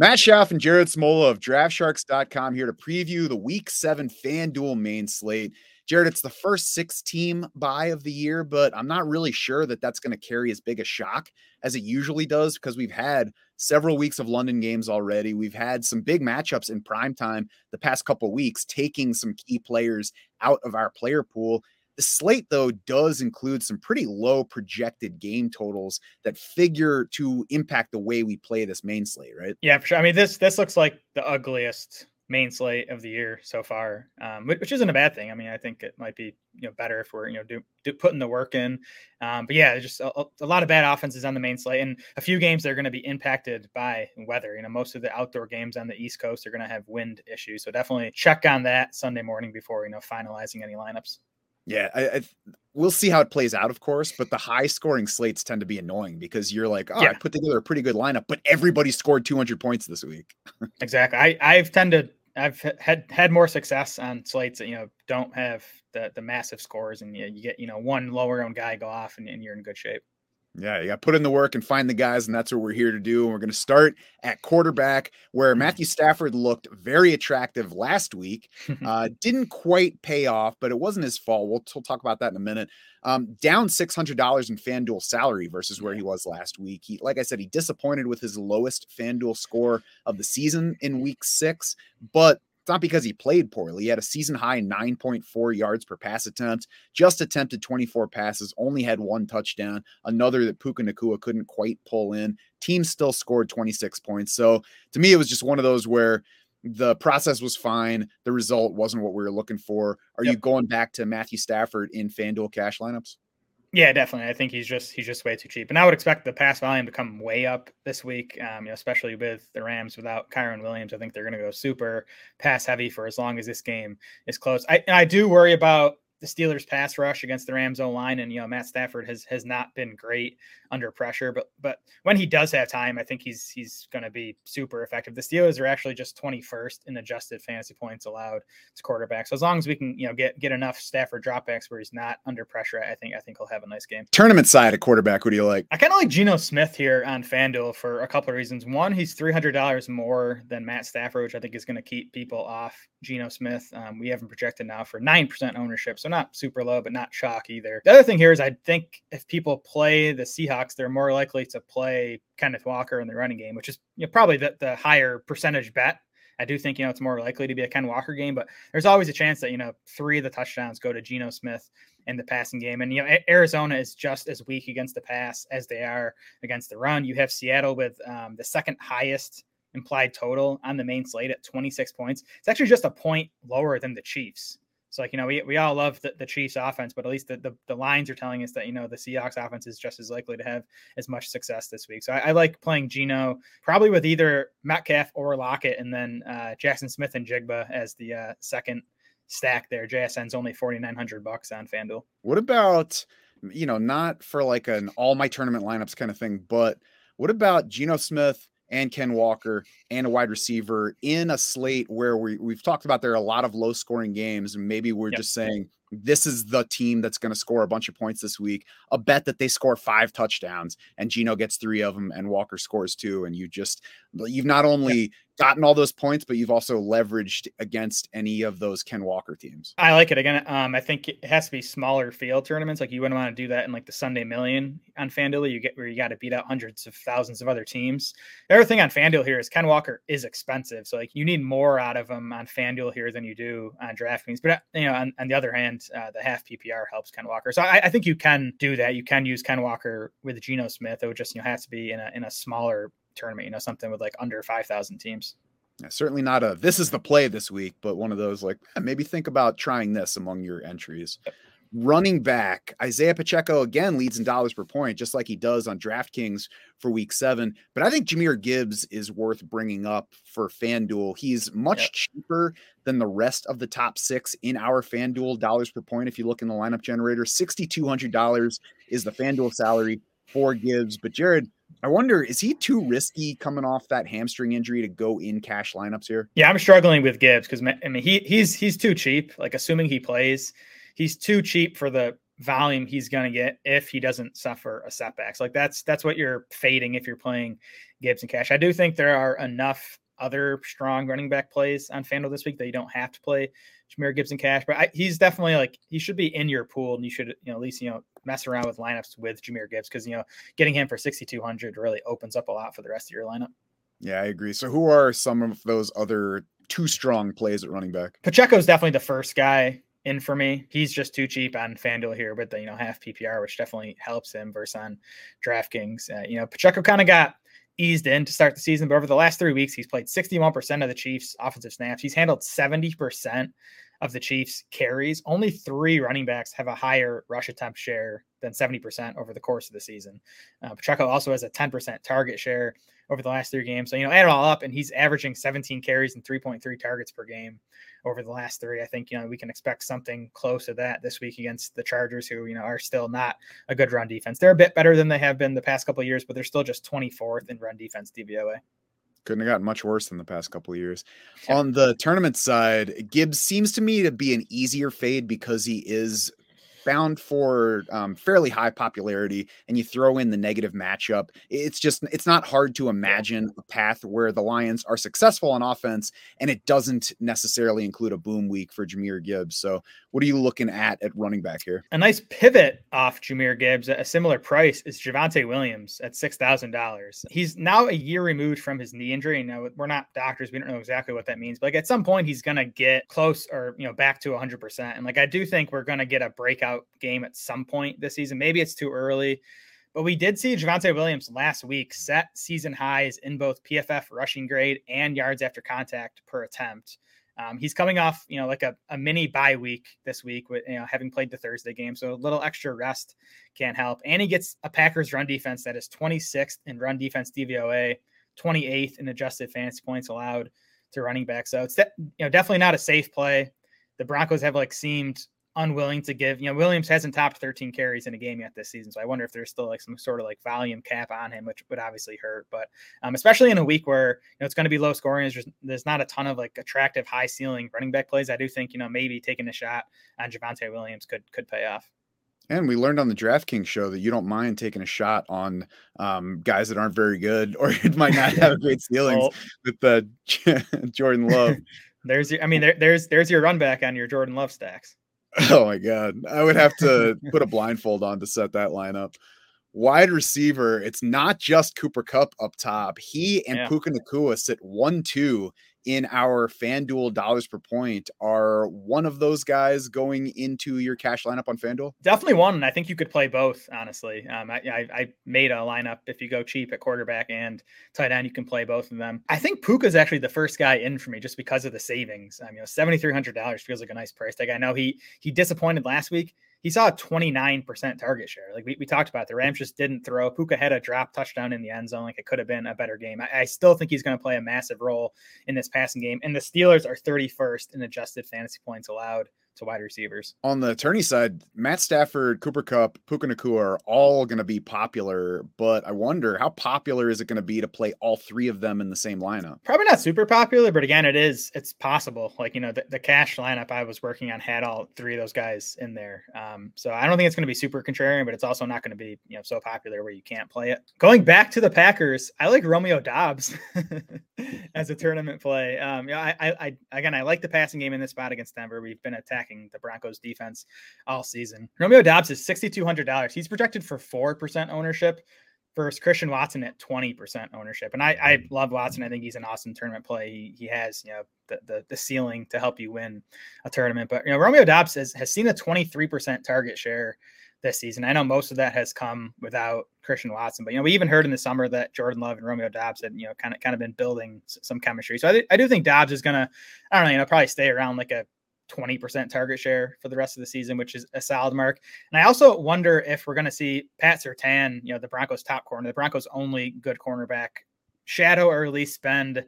Matt Schauf and Jared Smola of DraftSharks.com here to preview the Week 7 FanDuel main slate. Jared, it's the first six team bye of the year, but I'm not really sure that that's going to carry as big a shock as it usually does because we've had several weeks of London games already. We've had some big matchups in prime time the past couple weeks, taking some key players out of our player pool. The slate, though, does include some pretty low projected game totals that figure to impact the way we play this main slate, right? Yeah, for sure. I mean, this this looks like the ugliest main slate of the year so far, um, which isn't a bad thing. I mean, I think it might be you know better if we're you know do, do putting the work in. Um, but yeah, just a, a, lot of bad offenses on the main slate, and a few games that are going to be impacted by weather. You know, most of the outdoor games on the East Coast are going to have wind issues, so definitely check on that Sunday morning before you know finalizing any lineups. Yeah, I, I, we'll see how it plays out, of course. But the high scoring slates tend to be annoying because you're like, oh, yeah. I put together a pretty good lineup, but everybody scored 200 points this week. exactly. I I've tended I've had had more success on slates that you know don't have the the massive scores, and you, you get you know one lower owned guy go off, and, and you're in good shape. Yeah, you got to put in the work and find the guys, and that's what we're here to do. And we're going to start at quarterback, where mm-hmm. Matthew Stafford looked very attractive last week. Uh, didn't quite pay off, but it wasn't his fault. We'll, we'll talk about that in a minute. Um, down six hundred dollars in FanDuel salary versus where he was last week. He, like I said, he disappointed with his lowest FanDuel score of the season in Week Six, but it's not because he played poorly. He had a season high 9.4 yards per pass attempt, just attempted 24 passes, only had one touchdown, another that Puka Nacua couldn't quite pull in. Team still scored 26 points. So to me, it was just one of those where the process was fine. The result wasn't what we were looking for. Are yep. you going back to Matthew Stafford in FanDuel cash lineups? Yeah, definitely. I think he's just he's just way too cheap, and I would expect the pass volume to come way up this week. Um, you know, especially with the Rams without Kyren Williams, I think they're going to go super pass heavy for as long as this game is close. I I do worry about the Steelers pass rush against the Rams O line, and you know Matt Stafford has has not been great under pressure, but but when he does have time, I think he's he's going to be super effective. The Steelers are actually just 21st in adjusted fantasy points allowed to quarterbacks. So as long as we can you know get get enough Stafford dropbacks where he's not under pressure, I think I think he'll have a nice game. Tournament side of quarterback, what do you like? I kind of like Geno Smith here on FanDuel for a couple of reasons. One, he's three hundred dollars more than Matt Stafford, which I think is going to keep people off Geno Smith. Um, we haven't projected now for nine percent ownership, so not super low, but not shock either. The other thing here is I think if people play the Seahawks, they're more likely to play Kenneth Walker in the running game, which is you know, probably the, the higher percentage bet. I do think you know it's more likely to be a Ken Walker game, but there's always a chance that you know three of the touchdowns go to Geno Smith in the passing game. And you know Arizona is just as weak against the pass as they are against the run. You have Seattle with um, the second highest implied total on the main slate at 26 points. It's actually just a point lower than the Chiefs. So like you know we, we all love the, the Chiefs offense, but at least the, the, the lines are telling us that you know the Seahawks offense is just as likely to have as much success this week. So I, I like playing Geno probably with either Metcalf or Lockett, and then uh, Jaxon Smith-Njigba as the uh, second stack there. JSN's only forty nine hundred bucks on FanDuel. What about you know not for like an all my tournament lineups kind of thing, but what about Geno Smith? And Ken Walker and a wide receiver in a slate where we, we've talked about there are a lot of low scoring games. And maybe we're yep. just saying this is the team that's going to score a bunch of points this week. A bet that they score five touchdowns and Geno gets three of them and Walker scores two. And you just, you've not only gotten all those points, but you've also leveraged against any of those Ken Walker teams. I like it again. Um, I think it has to be smaller field tournaments. Like you wouldn't want to do that in like the Sunday Million on FanDuel. You get where you got to beat out hundreds of thousands of other teams. The other thing on FanDuel here is Ken Walker is expensive, so like you need more out of him on FanDuel here than you do on DraftKings. But you know, on, on the other hand, uh, the half PPR helps Ken Walker. So I, I, think you can do that. You can use Ken Walker with Geno Smith. It would just you know have to be in a in a smaller tournament, you know, something with like under 5,000 teams. Yeah, certainly not a this is the play this week, but one of those like maybe think about trying this among your entries. Running back Isiah Pacheco again leads in dollars per point, just like he does on DraftKings for week seven. But I think Jahmyr Gibbs is worth bringing up for FanDuel. He's much yep. cheaper than the rest of the top six in our FanDuel dollars per point. If you look in the lineup generator, $6,200 is the FanDuel salary for Gibbs. But Jared, I wonder, is he too risky coming off that hamstring injury to go in cash lineups here? Yeah, I'm struggling with Gibbs because I mean he he's he's too cheap. Like assuming he plays, he's too cheap for the volume he's going to get if he doesn't suffer a setback. So like that's that's what you're fading if you're playing Gibbs and Cash. I do think there are enough other strong running back plays on FanDuel this week that you don't have to play Jahmyr Gibbs and Cash, but I, he's definitely like he should be in your pool, and you should you know at least you know mess around with lineups with Jahmyr Gibbs because you know getting him for 6,200 really opens up a lot for the rest of your lineup. Yeah, I agree. So who are some of those other two strong plays at running back? Pacheco is definitely the first guy in for me. He's just too cheap on FanDuel here, but the you know half PPR, which definitely helps him versus on DraftKings. Uh, you know, Pacheco kind of got eased in to start the season, but over the last three weeks, he's played 61% of the Chiefs' offensive snaps. He's handled 70% of the Chiefs' carries. Only three running backs have a higher rush attempt share than 70% over the course of the season. Uh, Pacheco also has a 10% target share over the last three games. So, you know, add it all up, and he's averaging 17 carries and 3.3 targets per game over the last three. I think, you know, we can expect something close to that this week against the Chargers, who, you know, are still not a good run defense. They're a bit better than they have been the past couple of years, but they're still just 24th in run defense DVOA. Couldn't have gotten much worse than the past couple of years. On the tournament side, Gibbs seems to me to be an easier fade because he is bound for um, fairly high popularity and you throw in the negative matchup it's just it's not hard to imagine a path where the lions are successful on offense and it doesn't necessarily include a boom week for Jahmyr gibbs. So what are you looking at at running back here? A nice pivot off Jahmyr gibbs at a similar price is javonte williams at $6000 he's now a year removed from his knee injury. Now we're not doctors we don't know exactly what that means but like at some point he's going to get close or you know back to 100% and like i do think we're going to get a breakout game at some point this season. Maybe it's too early, but we did see Javonte Williams last week set season highs in both PFF rushing grade and yards after contact per attempt. Um, he's coming off, you know, like a, a mini bye week this week with, you know, having played the Thursday game. So a little extra rest can help. And he gets a Packers run defense that is 26th in run defense DVOA, 28th in adjusted fantasy points allowed to running back. So it's, de- you know, definitely not a safe play. The Broncos have like seemed unwilling to give. You know, Williams hasn't topped 13 carries in a game yet this season, so I wonder if there's still like some sort of like volume cap on him, which would obviously hurt. But um, especially in a week where you know it's going to be low scoring, there's just, there's not a ton of like attractive high ceiling running back plays. I do think you know maybe taking a shot on Javonte Williams could could pay off. And we learned on the DraftKings show that you don't mind taking a shot on um, guys that aren't very good or might not have great ceilings oh. with the Jordan Love. there's your, I mean, there, there's there's your run back on your Jordan Love stacks. Oh my god, I would have to put a blindfold on to set that lineup. Wide receiver, it's not just Cooper Kupp up top. He and yeah. Puka Nacua sit one two in our FanDuel dollars per point are one of those guys going into your cash lineup on FanDuel? Definitely one. I think you could play both, honestly. Um, I, I, I, made a lineup. If you go cheap at quarterback and tight end, you can play both of them. I think Puka is actually the first guy in for me just because of the savings. Um, you know, $7,300 feels like a nice price tag. I know he, he disappointed last week he saw a 29% target share. Like we, we talked about, the Rams just didn't throw. Puka had a drop touchdown in the end zone. Like it could have been a better game. I, I still think he's going to play a massive role in this passing game. And the Steelers are 31st in adjusted fantasy points allowed to wide receivers. On the attorney side, Matt Stafford, Cooper Kupp, Puka Nacua are all going to be popular, but I wonder how popular is it going to be to play all three of them in the same lineup? Probably not super popular, but again, it is, it's possible. Like, you know, the, the cash lineup I was working on had all three of those guys in there. Um, so I don't think it's going to be super contrarian, but it's also not going to be, you know, so popular where you can't play it. Going back to the Packers, I like Romeo Doubs as a tournament play. Um, yeah, I, I, I, again, I like the passing game in this spot against Denver. We've been attacking attacking the Broncos defense all season. Romeo Doubs is $6,200. He's projected for 4% ownership versus Christian Watson at 20% ownership. And I, I mm-hmm. love Watson. I think he's an awesome tournament play. He, he has, you know, the, the, the ceiling to help you win a tournament. But, you know, Romeo Doubs has, has seen a 23% target share this season. I know most of that has come without Christian Watson, but you know we even heard in the summer that Jordan Love and Romeo Doubs had you know kind of kind of been building some chemistry. So I, I do think Doubs is gonna I don't know you know probably stay around like a 20% target share for the rest of the season, which is a solid mark. And I also wonder if we're going to see Pat Surtain, you know, the Broncos top corner, the Broncos only good cornerback, shadow or at least spend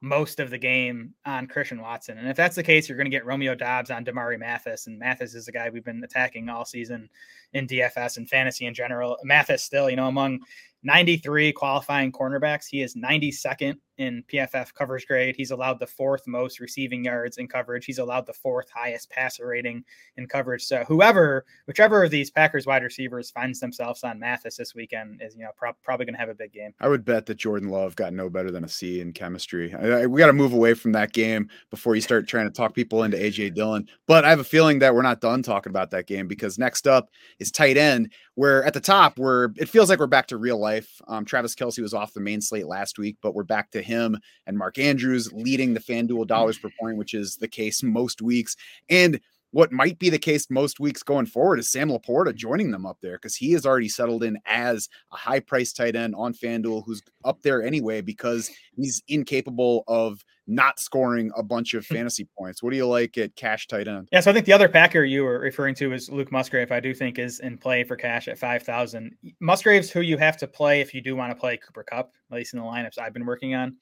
most of the game on Christian Watson. And if that's the case, you're going to get Romeo Doubs on Damarri Mathis. And Mathis is a guy we've been attacking all season in DFS and fantasy in general. Mathis still, you know, among 93 qualifying cornerbacks. He is 92nd in PFF coverage grade. He's allowed the fourth most receiving yards in coverage. He's allowed the fourth highest passer rating in coverage. So whoever, whichever of these Packers wide receivers finds themselves on Mathis this weekend is, you know, pro- probably going to have a big game. I would bet that Jordan Love got no better than a C in chemistry. I, I, we got to move away from that game before you start trying to talk people into AJ Dillon. But I have a feeling that we're not done talking about that game because next up is tight end, where at the top, where it feels like we're back to real life. Um, Travis Kelce was off the main slate last week, but we're back to him and Mark Andrews leading the FanDuel dollars per point, which is the case most weeks. And what might be the case most weeks going forward is Sam LaPorta joining them up there because he has already settled in as a high price tight end on FanDuel who's up there anyway because he's incapable of not scoring a bunch of fantasy points. What do you like at cash tight end? Yeah, so I think the other Packer you were referring to is Luke Musgrave. I do think is in play for cash at five thousand. Musgrave's who you have to play if you do want to play Cooper Kupp, at least in the lineups I've been working on.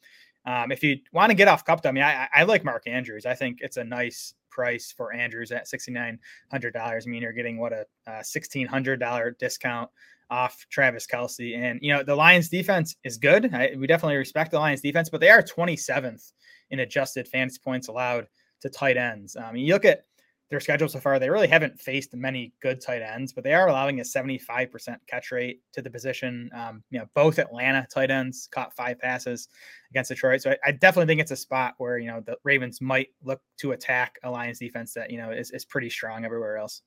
Um, if you want to get off Kupp, I mean, I, I like Mark Andrews. I think it's a nice price for Andrews at sixty nine hundred dollars. I mean, you're getting what a, a sixteen hundred dollar discount off Travis Kelce. and you know the Lions defense is good. I, we definitely respect the Lions defense, but they are twenty seventh in adjusted fantasy points allowed to tight ends. Um, you look at their schedule so far, they really haven't faced many good tight ends, but they are allowing a 75% catch rate to the position. Um, you know, both Atlanta tight ends caught five passes against Detroit. So I, I, definitely think it's a spot where, you know, the Ravens might look to attack a Lions defense that, you know, is, is pretty strong everywhere else.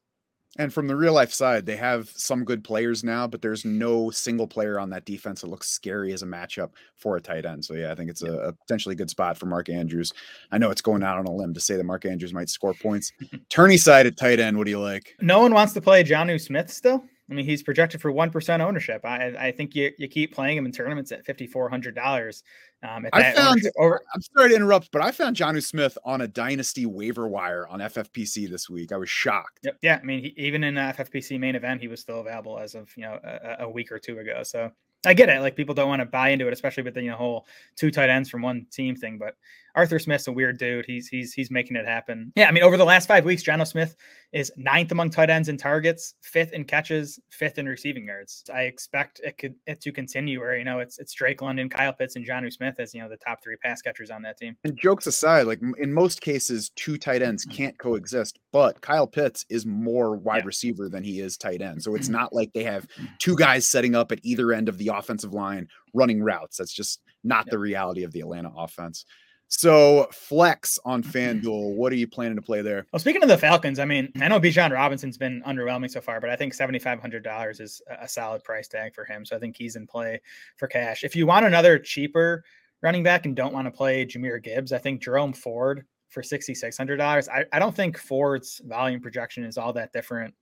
And from the real life side, they have some good players now, but there's no single player on that defense that looks scary as a matchup for a tight end. So yeah, I think it's a, a potentially good spot for Mark Andrews. I know it's going out on a limb to say that Mark Andrews might score points. Tourney side at tight end, what do you like? No one wants to play Jonnu Smith still. I mean, he's projected for one percent ownership. I, I think you, you keep playing him in tournaments at fifty four hundred dollars. Um, I found. Over, I'm sorry to interrupt, but I found Jonnu Smith on a dynasty waiver wire on FFPC this week. I was shocked. Yep. Yeah, I mean, he, even in FFPC main event, he was still available as of you know a, a week or two ago. So I get it. Like people don't want to buy into it, especially with the you know, whole two tight ends from one team thing. But Arthur Smith's a weird dude. He's he's he's making it happen. Yeah, I mean, over the last five weeks, Jonnu Smith is ninth among tight ends in targets, fifth in catches, fifth in receiving yards. I expect it could it to continue where you know it's it's Drake London, Kyle Pitts, and Jonnu Smith as you know the top three pass catchers on that team. And jokes aside, like in most cases, two tight ends can't coexist. But Kyle Pitts is more wide yeah. receiver than he is tight end, so it's mm-hmm. not like they have two guys setting up at either end of the offensive line running routes. That's just not yeah. the reality of the Atlanta offense. So flex on FanDuel, what are you planning to play there? Well, speaking of the Falcons, I mean, I know Bijan Robinson's been underwhelming so far, but I think seventy five hundred dollars is a solid price tag for him. So I think he's in play for cash. If you want another cheaper running back and don't want to play Jahmyr Gibbs, I think Jerome Ford for sixty six hundred dollars. I, I don't think Ford's volume projection is all that different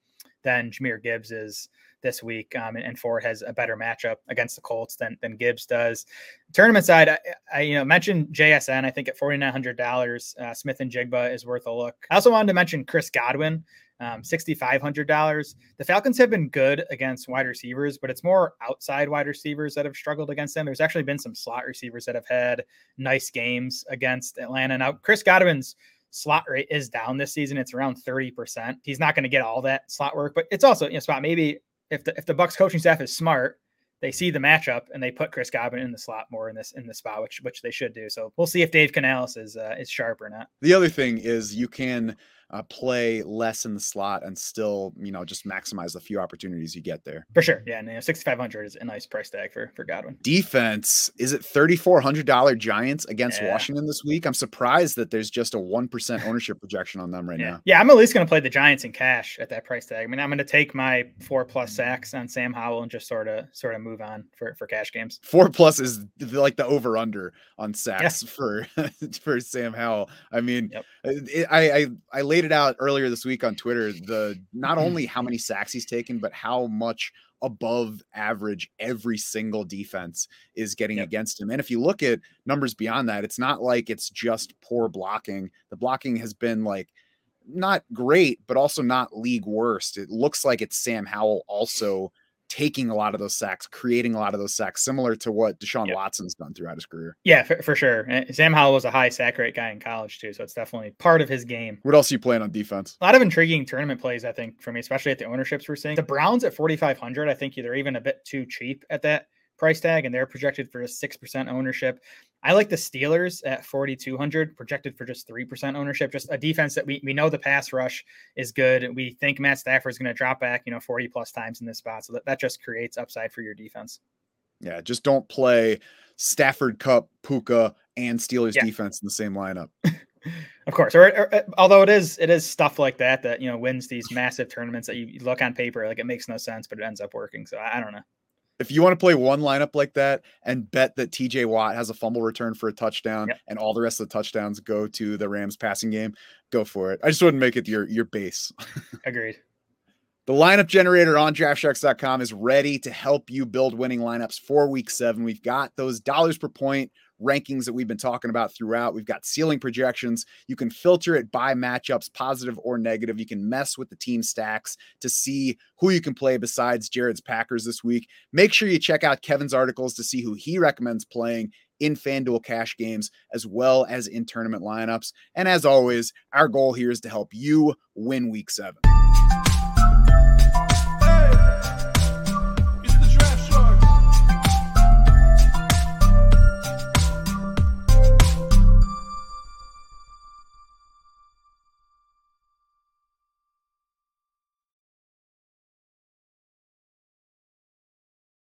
than Jahmyr Gibbs is this week. Um, and, and, Ford has a better matchup against the Colts than, than Gibbs does. Tournament side, I, I you know mentioned JSN. I think at forty nine hundred dollars, uh, Smith-Njigba is worth a look. I also wanted to mention Chris Godwin. Um, $6,500. The Falcons have been good against wide receivers, but it's more outside wide receivers that have struggled against them. There's actually been some slot receivers that have had nice games against Atlanta. Now, Chris Godwin's slot rate is down this season. It's around 30%. He's not going to get all that slot work, but it's also, you know, spot maybe if the if the Bucs coaching staff is smart, they see the matchup and they put Chris Godwin in the slot more in this in the spot, which which they should do. So we'll see if Dave Canales is uh, is sharp or not. The other thing is you can uh, play less in the slot and still, you know, just maximize the few opportunities you get there. For sure. Yeah. And you know, 6,500 is a nice price tag for, for Godwin. Defense. Is it $3,400 Giants against yeah. Washington this week? I'm surprised that there's just a 1% ownership projection on them right yeah. now. Yeah. I'm at least going to play the Giants in cash at that price tag. I mean, I'm going to take my four plus sacks on Sam Howell and just sort of, sort of move on for, for cash games. Four plus is like the over under on sacks yeah. for, for Sam Howell. I mean, yep. It, I, I, I laid it out earlier this week on Twitter the not mm-hmm. only how many sacks he's taken, but how much above average every single defense is getting yep. against him. And if you look at numbers beyond that, it's not like it's just poor blocking. The blocking has been like not great, but also not league worst. It looks like it's Sam Howell also taking a lot of those sacks, creating a lot of those sacks, similar to what Deshaun yep. Watson's done throughout his career. Yeah, for, for, sure. And Sam Howell was a high sack rate guy in college too, so it's definitely part of his game. What else are you playing on defense? A lot of intriguing tournament plays, I think, for me, especially at the ownerships we're seeing. The Browns at 4,500, I think they're even a bit too cheap at that price tag, and they're projected for a 6% ownership. I like the Steelers at 4,200, projected for just 3% ownership. Just a defense that we, we know the pass rush is good. We think Matt Stafford is going to drop back, you know, 40 plus times in this spot. So that, that just creates upside for your defense. Yeah, just don't play Stafford Kupp, Puka, and Steelers yeah. defense in the same lineup. of course, or, or, uh, although it is it is stuff like that that you know wins these massive tournaments that you, you look on paper like it makes no sense, but it ends up working. So I, I don't know if you want to play one lineup like that and bet that TJ Watt has a fumble return for a touchdown yep. and all the rest of the touchdowns go to the Rams passing game, go for it. I just wouldn't make it your your base. Agreed. The lineup generator on draftsharks.com is ready to help you build winning lineups for week seven. We've got those dollars per point rankings that we've been talking about throughout. We've got ceiling projections. You can filter it by matchups, positive or negative. You can mess with the team stacks to see who you can play besides Jared's Packers this week. Make sure you check out Kevin's articles to see who he recommends playing in FanDuel cash games as well as in tournament lineups. And as always, our goal here is to help you win week seven.